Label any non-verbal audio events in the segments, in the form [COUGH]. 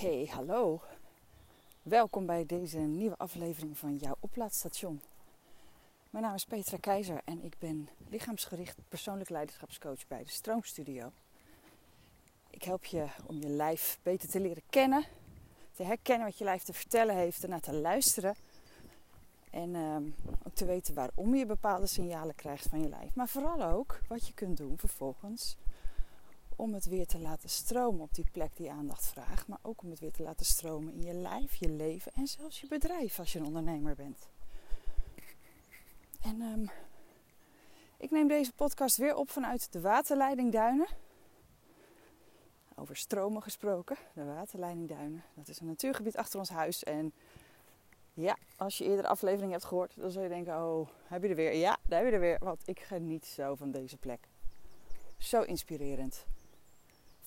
Hey, hallo. Welkom bij deze nieuwe aflevering van jouw oplaadstation. Mijn naam is Petra Keizer en ik ben lichaamsgericht persoonlijk leiderschapscoach bij de Stroomstudio. Ik help je om je lijf beter te leren kennen, te herkennen wat je lijf te vertellen heeft, ernaar te luisteren en ehm, ook te weten waarom je bepaalde signalen krijgt van je lijf. Maar vooral ook wat je kunt doen vervolgens om het weer te laten stromen op die plek die aandacht vraagt. Maar ook om het weer te laten stromen in je lijf, je leven en zelfs je bedrijf als je een ondernemer bent. En ehm, ik neem deze podcast weer op vanuit de waterleiding Duinen. Over stromen gesproken, de waterleiding Duinen. Dat is een natuurgebied achter ons huis. En ja, als je eerder aflevering hebt gehoord, dan zul je denken: Oh, heb je er weer? Ja, daar heb je er weer. Want ik geniet zo van deze plek. Zo inspirerend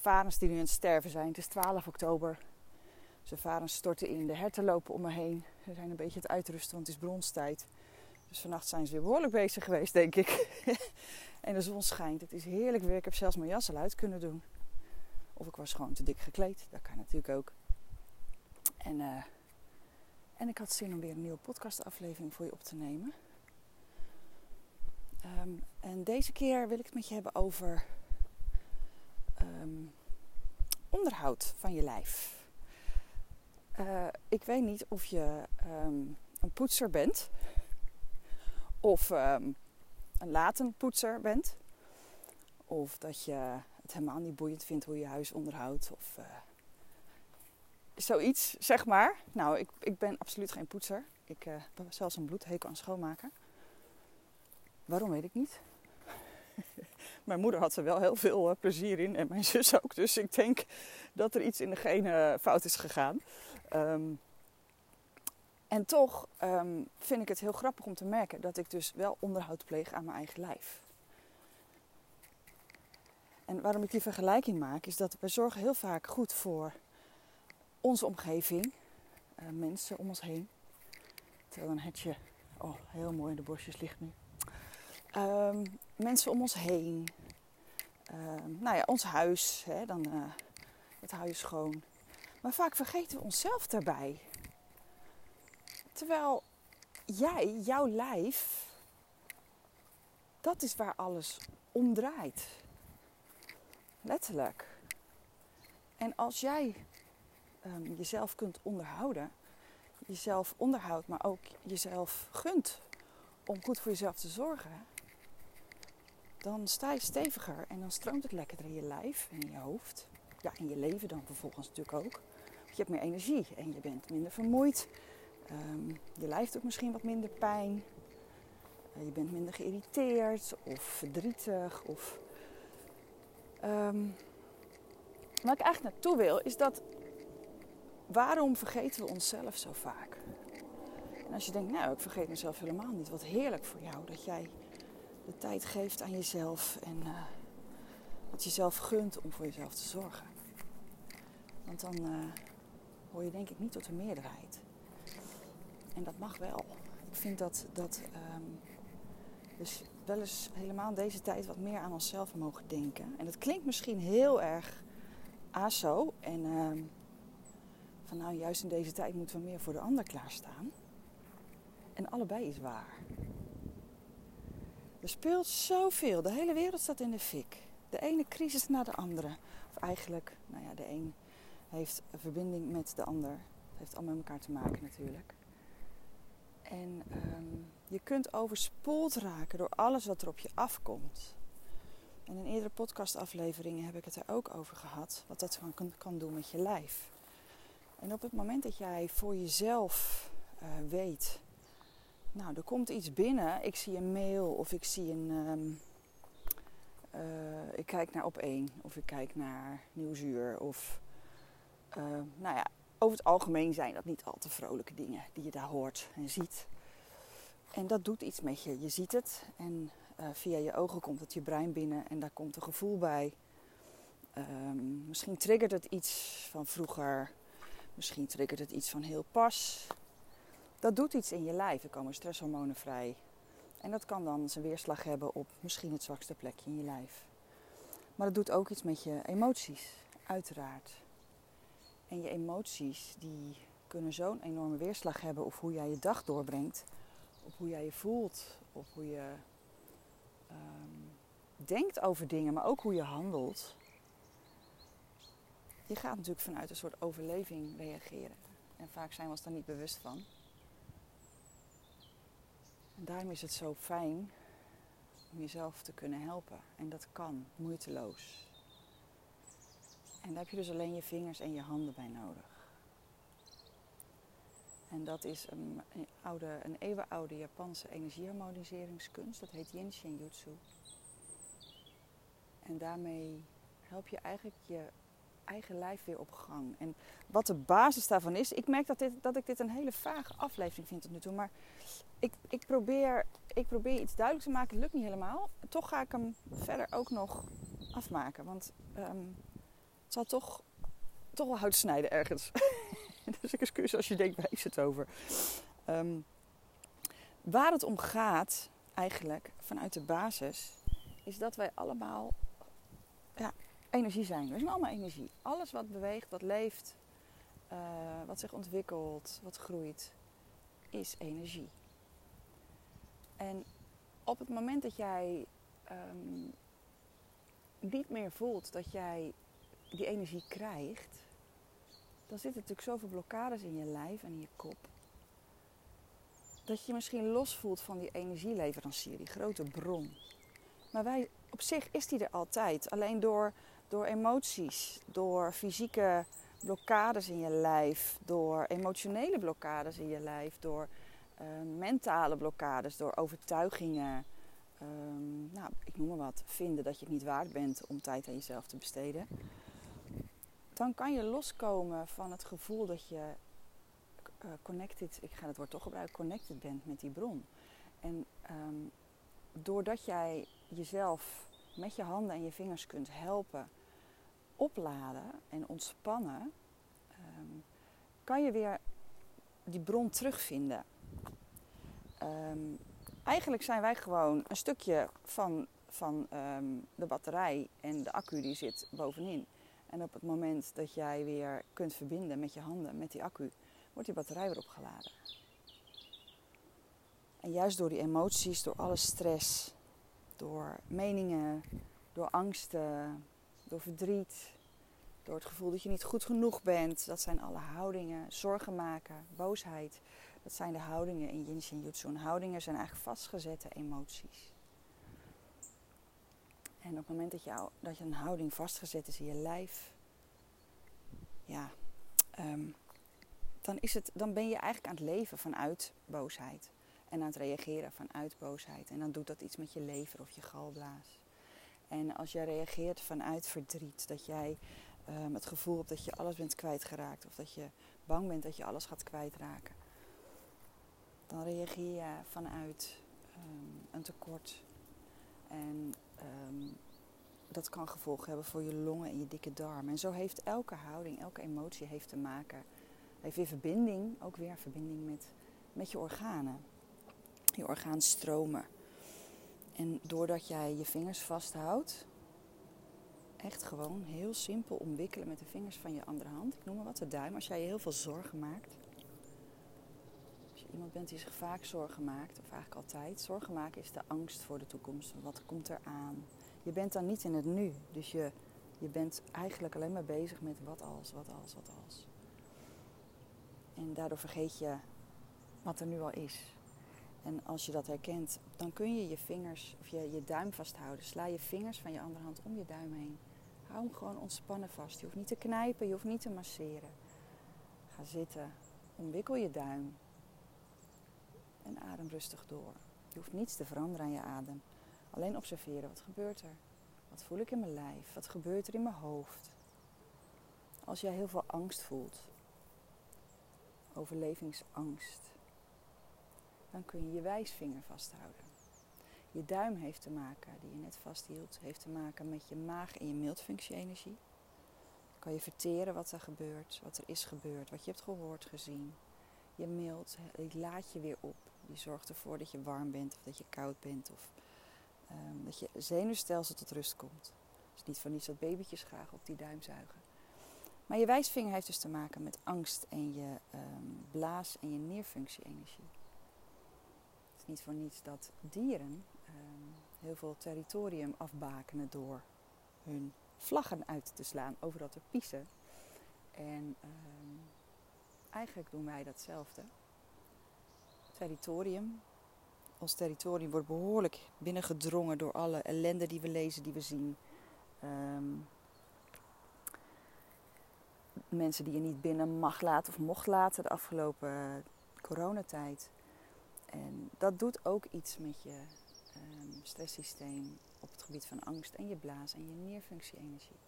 varens die nu aan het sterven zijn. Het is 12 oktober. Ze varens storten in. De herten lopen om me heen. Ze zijn een beetje het uitrusten, want het is bronstijd. Dus vannacht zijn ze weer behoorlijk bezig geweest, denk ik. [LAUGHS] en de zon schijnt. Het is heerlijk weer. Ik heb zelfs mijn jas al uit kunnen doen. Of ik was gewoon te dik gekleed. Dat kan natuurlijk ook. En, uh, en ik had zin om weer een nieuwe podcastaflevering voor je op te nemen. Um, en deze keer wil ik het met je hebben over um, onderhoud van je lijf. Uh, ik weet niet of je um, een poetser bent of um, een latenpoetser bent. Of dat je het helemaal niet boeiend vindt hoe je huis onderhoudt. Of uh, zoiets, zeg maar. Nou, ik, ik ben absoluut geen poetser. Ik uh, heb zelfs een bloedhekel aan schoonmaken. Waarom weet ik niet. Mijn moeder had er wel heel veel uh, plezier in en mijn [LAUGHS] zus ook. Dus ik denk dat er iets in de gene fout is gegaan. Um, en toch um, vind ik het heel grappig om te merken dat ik dus wel onderhoud pleeg aan mijn eigen lijf. En waarom ik die vergelijking maak, is dat we zorgen heel vaak goed voor onze omgeving, uh, mensen om ons heen. Terwijl een hetje, oh heel mooi in de bosjes ligt nu. Um, mensen om ons heen. Uh, nou ja, ons huis, hè, dan uh, hou je schoon. Maar vaak vergeten we onszelf daarbij. Terwijl jij, jouw lijf, dat is waar alles om draait. Letterlijk. En als jij um, jezelf kunt onderhouden, jezelf onderhoudt, maar ook jezelf gunt om goed voor jezelf te zorgen, dan sta je steviger en dan stroomt het lekkerder in je lijf en in je hoofd. Ja, in je leven dan vervolgens natuurlijk ook. Je hebt meer energie en je bent minder vermoeid. Um, je lijf doet misschien wat minder pijn. Uh, je bent minder geïrriteerd of verdrietig. Of, um, waar ik eigenlijk naartoe wil is dat waarom vergeten we onszelf zo vaak? En als je denkt, nou, ik vergeet mezelf helemaal niet. Wat heerlijk voor jou dat jij de tijd geeft aan jezelf en uh, wat jezelf gunt om voor jezelf te zorgen. Want dan uh, hoor je denk ik niet tot de meerderheid. En dat mag wel. Ik vind dat, dat um, dus wel eens helemaal deze tijd wat meer aan onszelf mogen denken. En dat klinkt misschien heel erg aso. En um, van nou, juist in deze tijd moeten we meer voor de ander klaarstaan. En allebei is waar. Er speelt zoveel. De hele wereld staat in de fik. De ene crisis na de andere. Of eigenlijk, nou ja, de een heeft een verbinding met de ander. Het heeft allemaal met elkaar te maken natuurlijk. En um, je kunt overspoeld raken door alles wat er op je afkomt. En in eerdere podcastafleveringen heb ik het er ook over gehad. Wat dat kan, kan doen met je lijf. En op het moment dat jij voor jezelf uh, weet nou, er komt iets binnen. Ik zie een mail of ik zie een. Um, uh, ik kijk naar op één of ik kijk naar Nieuwsuur. Of. Uh, nou ja, over het algemeen zijn dat niet al te vrolijke dingen die je daar hoort en ziet. En dat doet iets met je. Je ziet het en uh, via je ogen komt het je brein binnen en daar komt een gevoel bij. Um, misschien triggert het iets van vroeger. Misschien triggert het iets van heel pas dat doet iets in je lijf. Er komen stresshormonen vrij. En dat kan dan zijn weerslag hebben op misschien het zwakste plekje in je lijf. Maar het doet ook iets met je emoties, uiteraard. En je emoties die kunnen zo'n enorme weerslag hebben op hoe jij je dag doorbrengt, op hoe jij je voelt, op hoe je ehm, denkt over dingen, maar ook hoe je handelt. Je gaat natuurlijk vanuit een soort overleving reageren. En vaak zijn we ons daar niet bewust van. En daarom is het zo fijn om jezelf te kunnen helpen. En dat kan, moeiteloos. En daar heb je dus alleen je vingers en je handen bij nodig. En dat is een, oude, een eeuwenoude Japanse energieharmoniseringskunst. Dat heet Yin Shin Jutsu. En daarmee help je eigenlijk je eigen lijf weer op gang. En wat de basis daarvan is, ik merk dat, dit, dat ik dit een hele vage aflevering vind tot nu toe. Maar ik, ik, probeer, ik probeer iets duidelijk te maken. Het lukt niet helemaal. Toch ga ik hem verder ook nog afmaken. Want um, het zal toch, toch wel hout snijden ergens. [LAUGHS] dus ik excuus als je denkt, waar is het over? Um, waar het om gaat, eigenlijk, vanuit de basis, is dat wij allemaal ja, energie zijn. We zijn allemaal energie. Alles wat beweegt, wat leeft, uh, wat zich ontwikkelt, wat groeit, is energie. En op het moment dat jij um, niet meer voelt dat jij die energie krijgt, dan zitten natuurlijk zoveel blokkades in je lijf en in je kop. Dat je je misschien los voelt van die energieleverancier, die grote bron. Maar wij, op zich is die er altijd. Alleen door, door emoties, door fysieke blokkades in je lijf, door emotionele blokkades in je lijf, door uh, mentale blokkades, door overtuigingen. Um, nou, ik noem maar wat. Vinden dat je het niet waard bent om tijd aan jezelf te besteden. Dan kan je loskomen van het gevoel dat je uh, connected, ik ga het woord toch gebruiken, connected bent met die bron. En um, doordat jij jezelf met je handen en je vingers kunt helpen opladen en ontspannen, um, kan je weer die bron terugvinden. Um, eigenlijk zijn wij gewoon een stukje van, van um, de batterij en de accu die zit bovenin. En op het moment dat jij weer kunt verbinden met je handen, met die accu, wordt die batterij weer opgeladen. En juist door die emoties, door alle stress, door meningen, door angsten, door verdriet, door het gevoel dat je niet goed genoeg bent. Dat zijn alle houdingen. Zorgen maken, boosheid. Dat zijn de houdingen in Yin Shin Jutsu. En houdingen zijn eigenlijk vastgezette emoties. En op het moment dat, jou, dat je een houding vastgezet is in je lijf, ja, um, dan, is het, dan ben je eigenlijk aan het leven vanuit boosheid. En aan het reageren vanuit boosheid. En dan doet dat iets met je lever of je galblaas. En als jij reageert vanuit verdriet, dat jij um, het gevoel hebt dat je alles bent kwijtgeraakt. Of dat je bang bent dat je alles gaat kwijtraken. Dan reageer je vanuit um, een tekort. En um, dat kan gevolgen hebben voor je longen en je dikke darm. En zo heeft elke houding, elke emotie heeft te maken. Heeft weer verbinding, ook weer verbinding met, met je organen. Je orgaanstromen. En doordat jij je vingers vasthoudt, echt gewoon heel simpel omwikkelen met de vingers van je andere hand. Ik noem maar wat de duim. Als jij je heel veel zorgen maakt. Als je iemand bent die zich vaak zorgen maakt, of eigenlijk altijd. Zorgen maken is de angst voor de toekomst. Wat komt er aan? Je bent dan niet in het nu. Dus je, je bent eigenlijk alleen maar bezig met wat als, wat als, wat als. En daardoor vergeet je wat er nu al is. En als je dat herkent, dan kun je je vingers of je, je duim vasthouden. Sla je vingers van je andere hand om je duim heen. Hou hem gewoon ontspannen vast. Je hoeft niet te knijpen, je hoeft niet te masseren. Ga zitten, omwikkel je duim en adem rustig door. Je hoeft niets te veranderen aan je adem. Alleen observeren, wat gebeurt er? Wat voel ik in mijn lijf? Wat gebeurt er in mijn hoofd? Als jij heel veel angst voelt, overlevingsangst, dan kun je je wijsvinger vasthouden. Je duim heeft te maken, die je net vasthield, heeft te maken met je maag en je mildfunctie-energie. Kan je verteren wat er gebeurt, wat er is gebeurd, wat je hebt gehoord, gezien. Je mild, die laat je weer op. Die zorgt ervoor dat je warm bent of dat je koud bent of um, dat je zenuwstelsel tot rust komt. Is niet van niets dat babytjes graag op die duim zuigen. Maar je wijsvinger heeft dus te maken met angst en je ehm, blaas- en je neerfunctie-energie. Niet voor niets dat dieren ehm, heel veel territorium afbakenen door hun vlaggen uit te slaan, overal te piezen. En ehm, eigenlijk doen wij datzelfde. Territorium. Ons territorium wordt behoorlijk binnengedrongen door alle ellende die we lezen, die we zien. Ehm, mensen die je niet binnen mag laten of mocht laten de afgelopen coronatijd. En dat doet ook iets met je um, stresssysteem op het gebied van angst en je blaas en je neerfunctie-energie.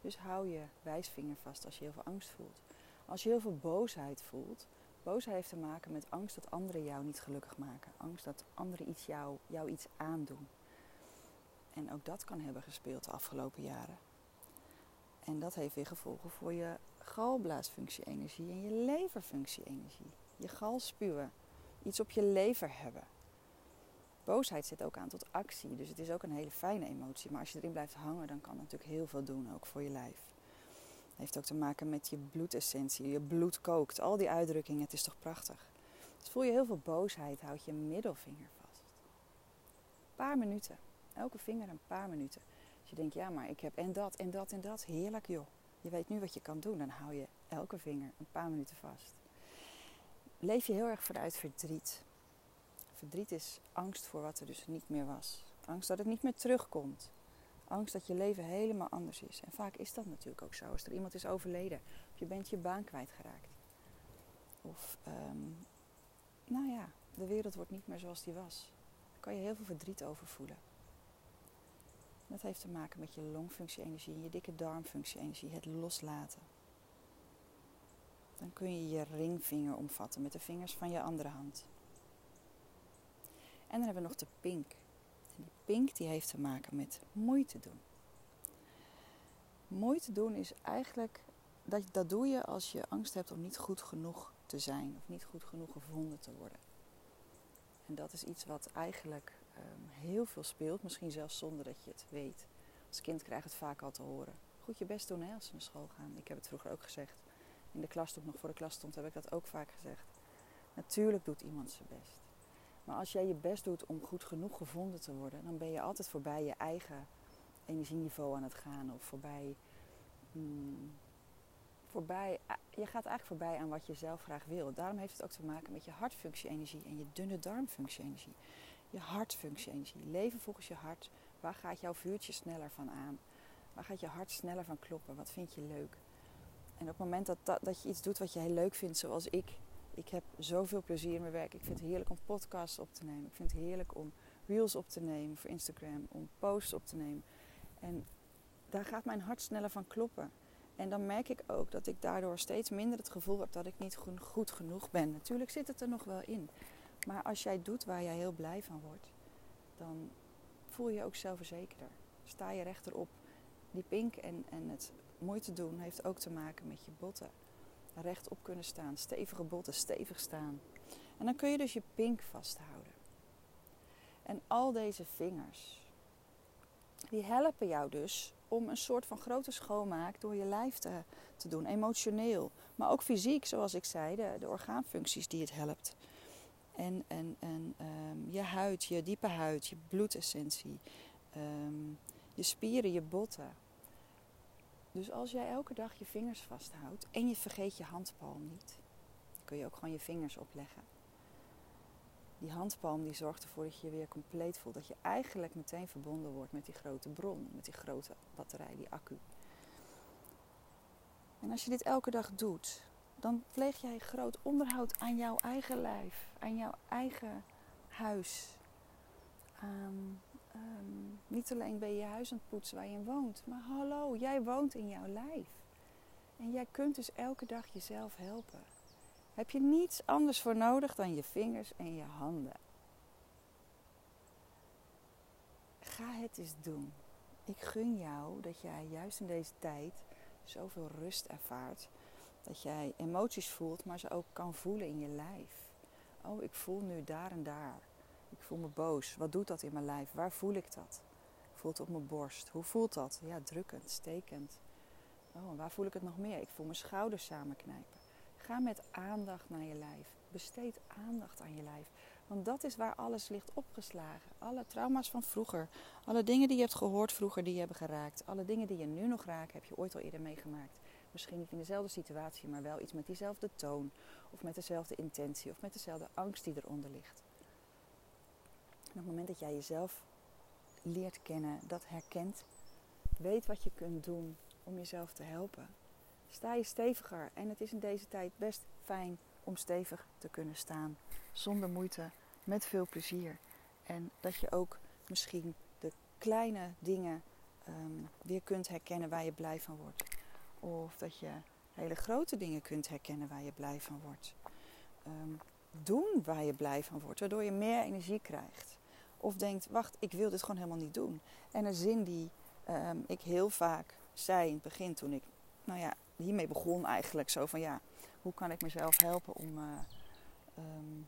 Dus hou je wijsvinger vast als je heel veel angst voelt. Als je heel veel boosheid voelt, boosheid heeft te maken met angst dat anderen jou niet gelukkig maken. Angst dat anderen iets jou, jou iets aandoen. En ook dat kan hebben gespeeld de afgelopen jaren. En dat heeft weer gevolgen voor je galblaasfunctie-energie en je leverfunctie-energie. Je gal spuwen, iets op je lever hebben. Boosheid zit ook aan tot actie, dus het is ook een hele fijne emotie. Maar als je erin blijft hangen, dan kan het natuurlijk heel veel doen, ook voor je lijf. Het heeft ook te maken met je bloedessentie, je bloed kookt, al die uitdrukkingen, het is toch prachtig. Dus voel je heel veel boosheid, houd je middelvinger vast. Een paar minuten, elke vinger een paar minuten. Als je denkt, ja maar ik heb en dat en dat en dat, heerlijk joh. Je weet nu wat je kan doen, dan hou je elke vinger een paar minuten vast. Leef je heel erg vanuit verdriet. Verdriet is angst voor wat er dus niet meer was. Angst dat het niet meer terugkomt. Angst dat je leven helemaal anders is. En vaak is dat natuurlijk ook zo. Als er iemand is overleden, of je bent je baan kwijtgeraakt. Of, um, nou ja, de wereld wordt niet meer zoals die was. Daar kan je heel veel verdriet over voelen. Dat heeft te maken met je longfunctie-energie en je dikke darmfunctie-energie, het loslaten. Dan kun je je ringvinger omvatten met de vingers van je andere hand. En dan hebben we nog de pink. En die pink die heeft te maken met moeite doen. Moeite doen is eigenlijk, dat, dat doe je als je angst hebt om niet goed genoeg te zijn of niet goed genoeg gevonden te worden. En dat is iets wat eigenlijk um, heel veel speelt, misschien zelfs zonder dat je het weet. Als kind krijg je het vaak al te horen. Goed je best doen hè, als ze naar school gaan. Ik heb het vroeger ook gezegd. In de klas, toen nog voor de klas stond, heb ik dat ook vaak gezegd. Natuurlijk doet iemand zijn best. Maar als jij je best doet om goed genoeg gevonden te worden, dan ben je altijd voorbij je eigen energieniveau aan het gaan. Of voorbij. Hmm, voorbij je gaat eigenlijk voorbij aan wat je zelf graag wil. Daarom heeft het ook te maken met je hartfunctie-energie en je dunne darmfunctie-energie. Je hartfunctie-energie. Leven volgens je hart. Waar gaat jouw vuurtje sneller van aan? Waar gaat je hart sneller van kloppen? Wat vind je leuk? En op het moment dat, dat, dat je iets doet wat je heel leuk vindt, zoals ik, ik heb zoveel plezier in mijn werk. Ik vind het heerlijk om podcasts op te nemen. Ik vind het heerlijk om reels op te nemen voor Instagram, om posts op te nemen. En daar gaat mijn hart sneller van kloppen. En dan merk ik ook dat ik daardoor steeds minder het gevoel heb dat ik niet goed genoeg ben. Natuurlijk zit het er nog wel in. Maar als jij doet waar jij heel blij van wordt, dan voel je je ook zelfverzekerder. Sta je rechterop. Die pink en, en het moeite doen heeft ook te maken met je botten rechtop kunnen staan, stevige botten, stevig staan. En dan kun je dus je pink vasthouden. En al deze vingers, die helpen jou dus om een soort van grote schoonmaak door je lijf te, te doen, emotioneel. Maar ook fysiek, zoals ik zei, de, de orgaanfuncties die het helpt. En, en, en um, je huid, je diepe huid, je bloedessentie, um, je spieren, je botten. Dus als jij elke dag je vingers vasthoudt en je vergeet je handpalm niet, kun je ook gewoon je vingers opleggen. Die handpalm die zorgt ervoor dat je je weer compleet voelt. Dat je eigenlijk meteen verbonden wordt met die grote bron, met die grote batterij, die accu. En als je dit elke dag doet, dan pleeg jij groot onderhoud aan jouw eigen lijf, aan jouw eigen huis, aan Ehm, niet alleen ben je huis aan het poetsen waar je in woont, maar hallo, jij woont in jouw lijf. En jij kunt dus elke dag jezelf helpen. Heb je niets anders voor nodig dan je vingers en je handen. Ga het eens doen. Ik gun jou dat jij juist in deze tijd zoveel rust ervaart. Dat jij emoties voelt, maar ze ook kan voelen in je lijf. Oh, ik voel nu daar en daar. Ik voel me boos. Wat doet dat in mijn lijf? Waar voel ik dat? Ik voel het op mijn borst. Hoe voelt dat? Ja, drukkend, stekend. Oh, waar voel ik het nog meer? Ik voel mijn schouders samenknijpen. Ga met aandacht naar je lijf. Besteed aandacht aan je lijf. Want dat is waar alles ligt opgeslagen. Alle trauma's van vroeger. Alle dingen die je hebt gehoord vroeger die je hebben geraakt. Alle dingen die je nu nog raakt, heb je ooit al eerder meegemaakt. Misschien niet in dezelfde situatie, maar wel iets met diezelfde toon. Of met dezelfde intentie. Of met dezelfde angst die eronder ligt. Op het moment dat jij jezelf leert kennen, dat herkent, weet wat je kunt doen om jezelf te helpen, sta je steviger. En het is in deze tijd best fijn om stevig te kunnen staan. Zonder moeite, met veel plezier. En dat je ook misschien de kleine dingen um, weer kunt herkennen waar je blij van wordt. Of dat je hele grote dingen kunt herkennen waar je blij van wordt. Um, doen waar je blij van wordt, waardoor je meer energie krijgt. Of denkt, wacht, ik wil dit gewoon helemaal niet doen. En een zin die um, ik heel vaak zei in het begin toen ik, nou ja, hiermee begon eigenlijk zo van ja, hoe kan ik mezelf helpen om, uh, um,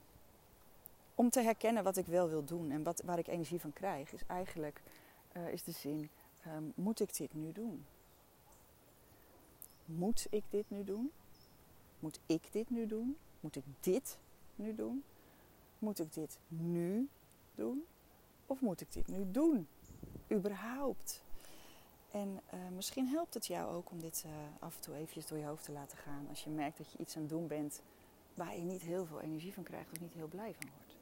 om te herkennen wat ik wel wil doen en wat, waar ik energie van krijg, is eigenlijk uh, is de zin, um, moet ik dit nu doen? Moet ik dit nu doen? Moet ik dit nu doen? Moet ik dit nu doen? Moet ik dit nu doen? Of moet ik dit nu doen? Überhaupt. En uh, misschien helpt het jou ook om dit uh, af en toe eventjes door je hoofd te laten gaan. Als je merkt dat je iets aan het doen bent waar je niet heel veel energie van krijgt of niet heel blij van wordt.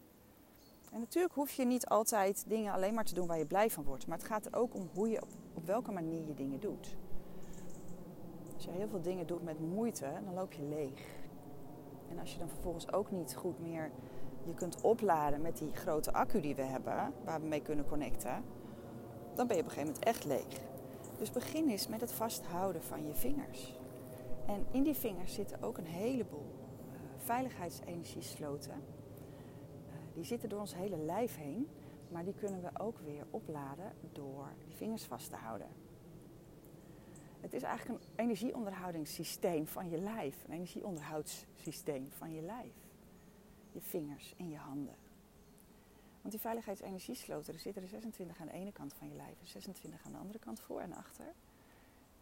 En natuurlijk hoef je niet altijd dingen alleen maar te doen waar je blij van wordt. Maar het gaat er ook om hoe je op, op welke manier je dingen doet. Als je heel veel dingen doet met moeite, dan loop je leeg. En als je dan vervolgens ook niet goed meer je kunt opladen met die grote accu die we hebben, waar we mee kunnen connecten, dan ben je op een gegeven moment echt leeg. Dus begin eens met het vasthouden van je vingers. En in die vingers zitten ook een heleboel uh, veiligheidsenergiesloten. Uh, die zitten door ons hele lijf heen, maar die kunnen we ook weer opladen door die vingers vast te houden. Het is eigenlijk een energieonderhoudingssysteem van je lijf, een energieonderhoudssysteem van je lijf. Je vingers en je handen. Want die veiligheidsenergiesloten, er zitten er 26 aan de ene kant van je lijf en 26 aan de andere kant voor en achter.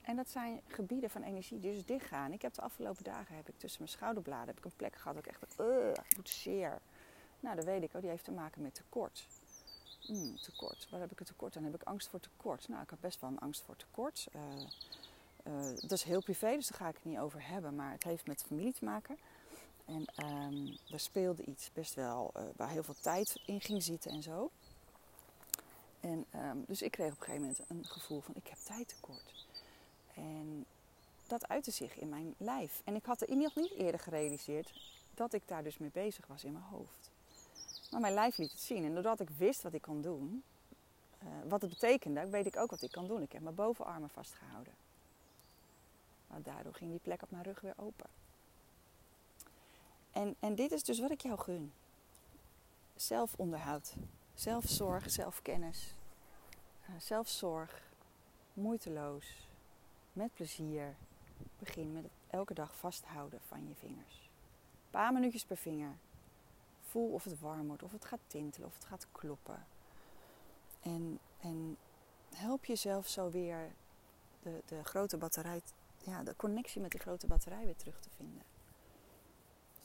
En dat zijn gebieden van energie die dus dichtgaan. Ik heb de afgelopen dagen heb ik tussen mijn schouderbladen heb ik een plek gehad dat ik echt doet zeer. Nou, dat weet ik. Oh, die heeft te maken met tekort. Mm, tekort. Waar heb ik het tekort aan? Heb ik angst voor tekort? Nou, ik heb best wel een angst voor tekort. Uh, uh, dat is heel privé, dus daar ga ik het niet over hebben. Maar het heeft met familie te maken. En um, er speelde iets best wel uh, waar heel veel tijd in ging zitten en zo. En um, dus ik kreeg op een gegeven moment een gevoel van ik heb tijd tekort. En dat uitte zich in mijn lijf. En ik had er nog niet eerder gerealiseerd dat ik daar dus mee bezig was in mijn hoofd. Maar mijn lijf liet het zien. En doordat ik wist wat ik kon doen, uh, wat het betekende, weet ik ook wat ik kan doen. Ik heb mijn bovenarmen vastgehouden. Maar daardoor ging die plek op mijn rug weer open. En, en dit is dus wat ik jou gun. Zelfonderhoud, zelfzorg, zelfkennis, uh, zelfzorg, moeiteloos, met plezier. Begin met elke dag vasthouden van je vingers. Een paar minuutjes per vinger. Voel of het warm wordt, of het gaat tintelen, of het gaat kloppen. En, en help jezelf zo weer de, de grote batterij, ja, de connectie met die grote batterij weer terug te vinden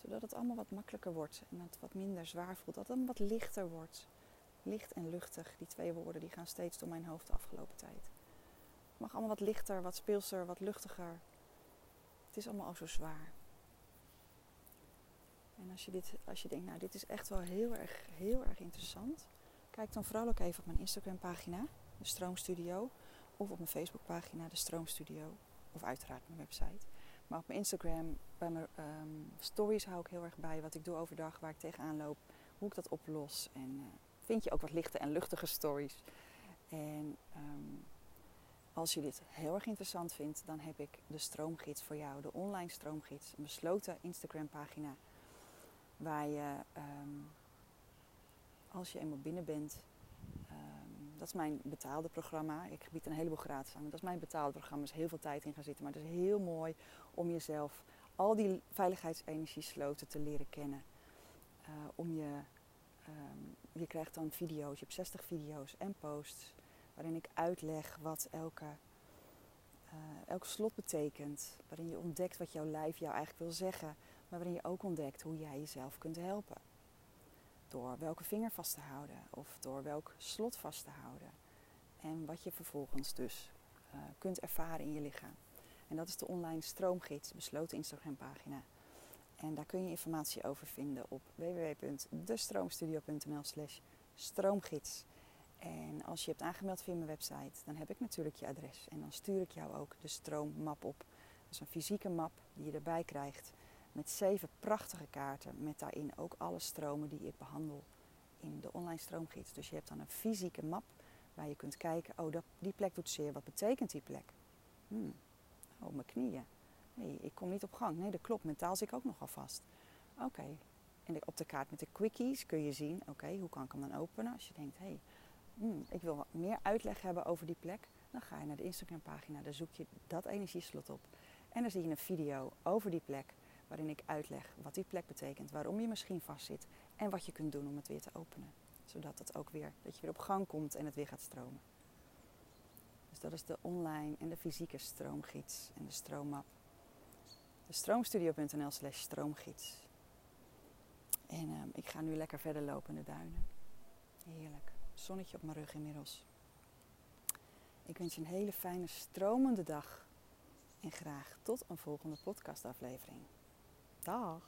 zodat het allemaal wat makkelijker wordt en het wat minder zwaar voelt. Dat het wat lichter wordt. Licht en luchtig, die twee woorden die gaan steeds door mijn hoofd de afgelopen tijd. Het mag allemaal wat lichter, wat speelser, wat luchtiger. Het is allemaal al zo zwaar. En als je, dit, als je denkt, nou dit is echt wel heel erg, heel erg interessant. Kijk dan vooral ook even op mijn Instagram pagina, de Stroomstudio. Of op mijn Facebook pagina, de Stroomstudio. Of uiteraard mijn website. Maar op mijn Instagram, bij mijn um, stories hou ik heel erg bij wat ik doe overdag, waar ik tegenaan loop, hoe ik dat oplos. En uh, vind je ook wat lichte en luchtige stories. En um, als je dit heel erg interessant vindt, dan heb ik de stroomgids voor jou, de online stroomgids, een besloten Instagram pagina. Waar je, um, als je eenmaal binnen bent, dat is mijn betaalde programma. Ik bied een heleboel gratis aan. Dat is mijn betaalde programma. Er is heel veel tijd in gaan zitten. Maar het is heel mooi om jezelf al die veiligheidsenergiesloten te leren kennen. Uh, om je, um, je krijgt dan video's. Je hebt 60 video's en posts. Waarin ik uitleg wat elke elk slot betekent. Waarin je ontdekt wat jouw lijf jou eigenlijk wil zeggen. Maar waarin je ook ontdekt hoe jij jezelf kunt helpen. Door welke vinger vast te houden of door welk slot vast te houden. En wat je vervolgens dus uh, kunt ervaren in je lichaam. En dat is de online stroomgids, besloten Instagram-pagina. En daar kun je informatie over vinden op www.destroomstudio.nl slash stroomgids. En als je hebt aangemeld via mijn website, dan heb ik natuurlijk je adres. En dan stuur ik jou ook de stroommap op. Dat is een fysieke map die je erbij krijgt. Met zeven prachtige kaarten. Met daarin ook alle stromen die ik behandel in de online stroomgids. Dus je hebt dan een fysieke map waar je kunt kijken. Oh, dat, die plek doet zeer. Wat betekent die plek? Hmm. Oh, mijn knieën. Nee, ik kom niet op gang. Nee, dat klopt. Mentaal zit ik ook nogal vast. Oké. En op de kaart met de quickies kun je zien, oké, hoe kan ik hem dan openen? Als je denkt, hé, hey, hmm, ik wil wat meer uitleg hebben over die plek. Dan ga je naar de Instagram pagina, daar zoek je dat energieslot op. En dan zie je een video over die plek, waarin ik uitleg wat die plek betekent, waarom je misschien vastzit en wat je kunt doen om het weer te openen. Zodat het ook weer, dat je weer op gang komt en het weer gaat stromen. Dus dat is de online en de fysieke stroomgids en de stroommap. De stroomstudio.nl slash stroomgids. En ehm, ik ga nu lekker verder lopen in de duinen. Heerlijk. Zonnetje op mijn rug inmiddels. Ik wens je een hele fijne stromende dag. En graag tot een volgende podcastaflevering. Dag!